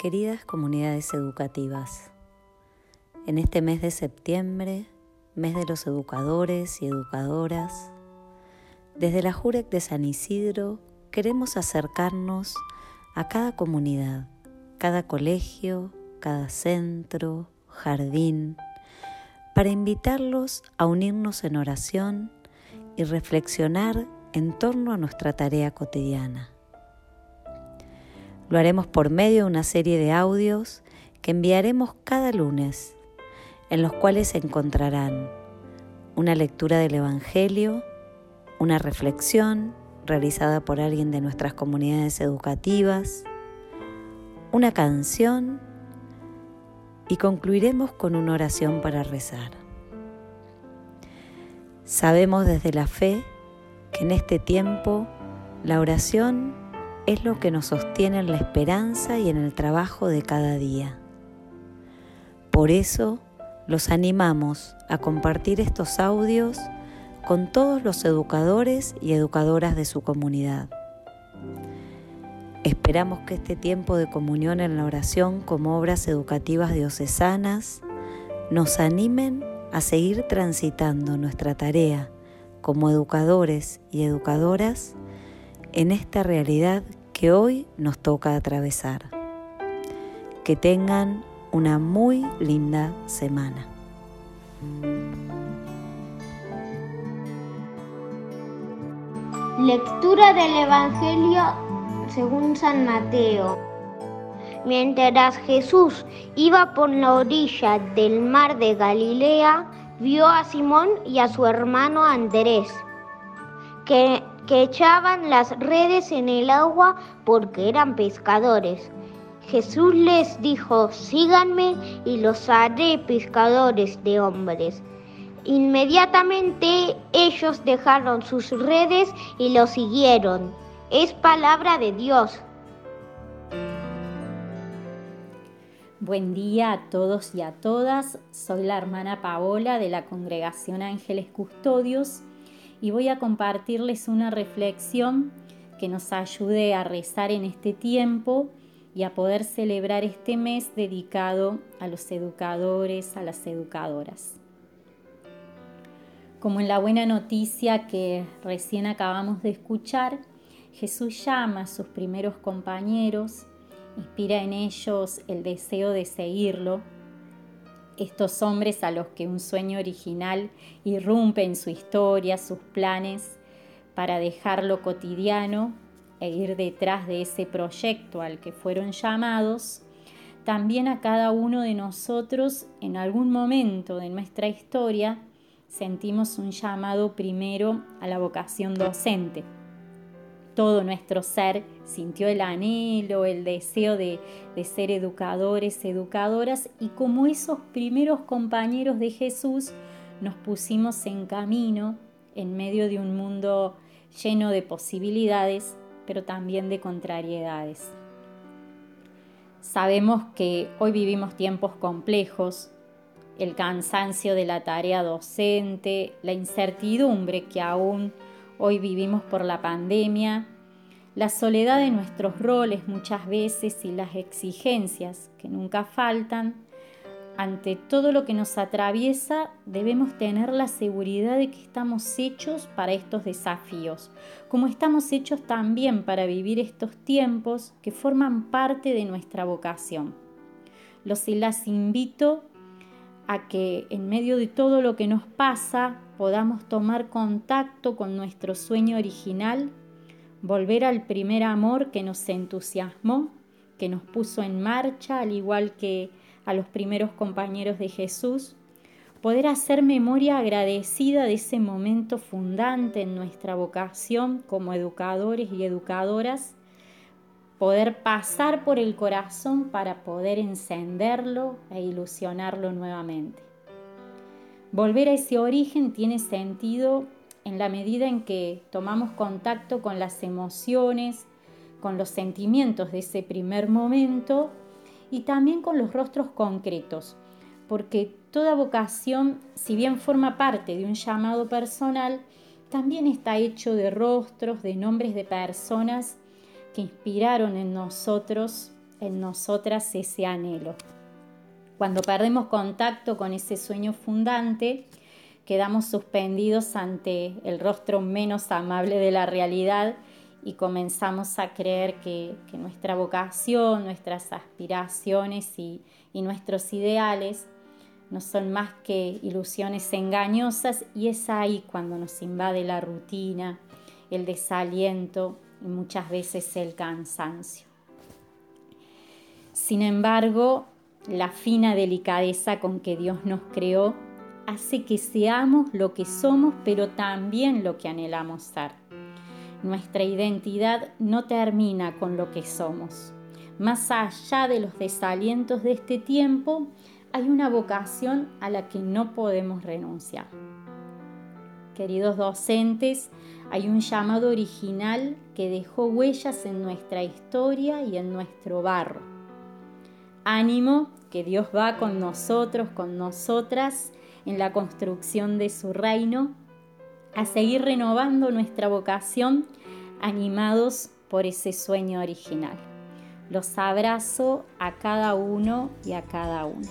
Queridas comunidades educativas, en este mes de septiembre, mes de los educadores y educadoras, desde la Jurek de San Isidro queremos acercarnos a cada comunidad, cada colegio, cada centro, jardín, para invitarlos a unirnos en oración y reflexionar en torno a nuestra tarea cotidiana. Lo haremos por medio de una serie de audios que enviaremos cada lunes, en los cuales encontrarán una lectura del Evangelio, una reflexión realizada por alguien de nuestras comunidades educativas, una canción y concluiremos con una oración para rezar. Sabemos desde la fe que en este tiempo la oración es lo que nos sostiene en la esperanza y en el trabajo de cada día. Por eso los animamos a compartir estos audios con todos los educadores y educadoras de su comunidad. Esperamos que este tiempo de comunión en la oración como obras educativas diocesanas nos animen a seguir transitando nuestra tarea como educadores y educadoras en esta realidad que hoy nos toca atravesar. Que tengan una muy linda semana. Lectura del Evangelio según San Mateo. Mientras Jesús iba por la orilla del mar de Galilea, vio a Simón y a su hermano Andrés, que que echaban las redes en el agua porque eran pescadores. Jesús les dijo, síganme y los haré pescadores de hombres. Inmediatamente ellos dejaron sus redes y lo siguieron. Es palabra de Dios. Buen día a todos y a todas. Soy la hermana Paola de la Congregación Ángeles Custodios y voy a compartirles una reflexión que nos ayude a rezar en este tiempo y a poder celebrar este mes dedicado a los educadores, a las educadoras. Como en la buena noticia que recién acabamos de escuchar, Jesús llama a sus primeros compañeros, inspira en ellos el deseo de seguirlo estos hombres a los que un sueño original irrumpe en su historia, sus planes, para dejarlo cotidiano e ir detrás de ese proyecto al que fueron llamados, también a cada uno de nosotros en algún momento de nuestra historia sentimos un llamado primero a la vocación docente todo nuestro ser sintió el anhelo, el deseo de, ser educadores, educadoras, y como esos primeros compañeros de Jesús, nos pusimos en camino en medio de un mundo lleno de posibilidades, pero también de contrariedades. Sabemos que hoy vivimos tiempos complejos, el cansancio de la tarea docente, la incertidumbre que aún hoy vivimos por la pandemia, la soledad de nuestros roles muchas veces y las exigencias que nunca faltan, ante todo lo que nos atraviesa debemos tener la seguridad de que estamos hechos para estos desafíos, como estamos hechos también para vivir estos tiempos que forman parte de nuestra vocación. Los y las invito a que en medio de todo lo que nos pasa podamos tomar contacto con nuestro sueño original, volver al primer amor que nos entusiasmó, que nos puso en marcha, al igual que a los primeros compañeros de Jesús, poder hacer memoria agradecida de ese momento fundante en nuestra vocación como educadores y educadoras poder pasar por el corazón para poder encenderlo e ilusionarlo nuevamente. Volver a ese origen tiene sentido en la medida en que tomamos contacto con las emociones, con los sentimientos de ese primer momento y también con los rostros concretos, porque toda vocación, si bien forma parte de un llamado personal, también está hecho de rostros, de nombres de personas que inspiraron en nosotros en nosotras ese anhelo. Cuando perdemos contacto con ese sueño fundante, quedamos suspendidos ante el rostro menos amable de la realidad y comenzamos a creer que, nuestra vocación, nuestras aspiraciones y, y nuestros ideales no son más que ilusiones engañosas y es ahí cuando nos invade la rutina, el desaliento y muchas veces el cansancio. Sin embargo, la fina delicadeza con que Dios nos creó hace que seamos lo que somos, pero también lo que anhelamos ser. Nuestra identidad no termina con lo que somos. Más allá de los desalientos de este tiempo, hay una vocación a la que no podemos renunciar. Queridos docentes, hay un llamado original que dejó huellas en nuestra historia y en nuestro barro. Ánimo, que Dios va con nosotros, con nosotras, en la construcción de su reino, a seguir renovando nuestra vocación animados por ese sueño original. Los abrazo a cada uno y a cada una.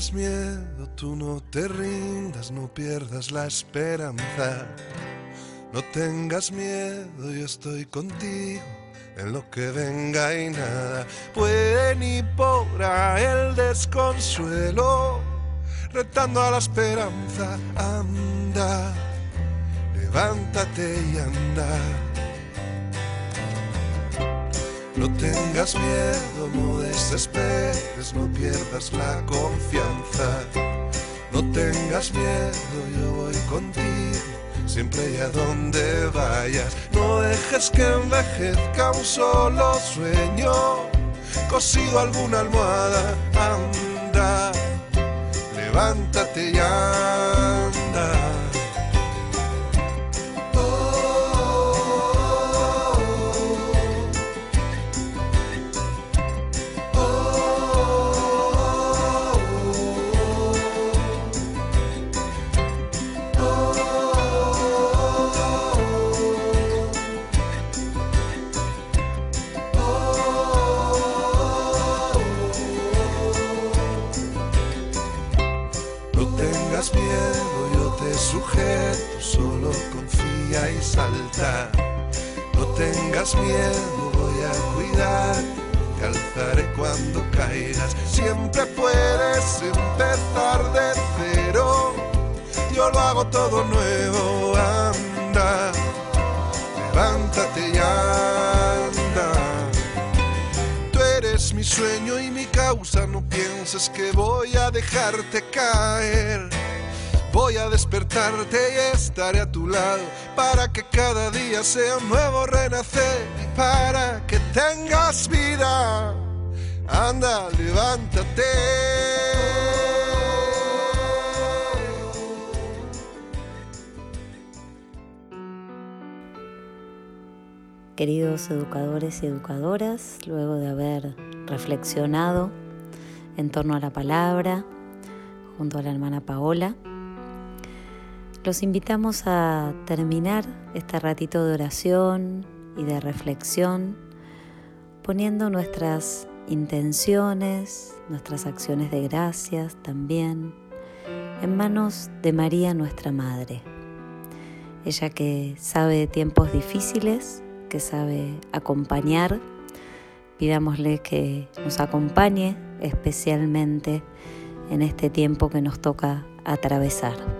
Tengas miedo, tú no te rindas, no pierdas la esperanza. No tengas miedo, yo estoy contigo en lo que venga y nada puede ni podrá el desconsuelo. Retando a la esperanza, anda, levántate y anda no tengas miedo, no pierdas la confianza. No tengas miedo, yo voy contigo, siempre y a donde vayas. No dejes que envejezca un solo sueño, cosido alguna almohada, anda, levántate y No tengas miedo, voy a cuidar, te alzaré cuando caigas. Siempre puedes empezar de cero, yo lo hago todo nuevo, anda, levántate y anda. Tú eres mi sueño y mi causa, no pienses que voy a dejarte caer Voy a despertarte y estaré a tu lado para que cada día sea un nuevo renacer para que tengas vida. Anda, levántate. Queridos educadores y educadoras, luego de haber reflexionado en torno a la palabra junto a la hermana Paola, los invitamos a terminar este ratito de oración y de reflexión poniendo nuestras intenciones, nuestras acciones de gracias también en manos de María nuestra Madre. Ella que sabe tiempos difíciles, que sabe acompañar, pidámosle que nos acompañe especialmente en este tiempo que nos toca atravesar.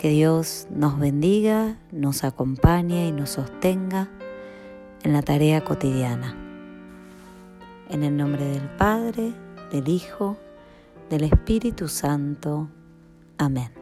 Que Dios nos bendiga, nos acompañe y nos sostenga en la tarea cotidiana. En el nombre del Padre, del Hijo del Espíritu Santo. Amén.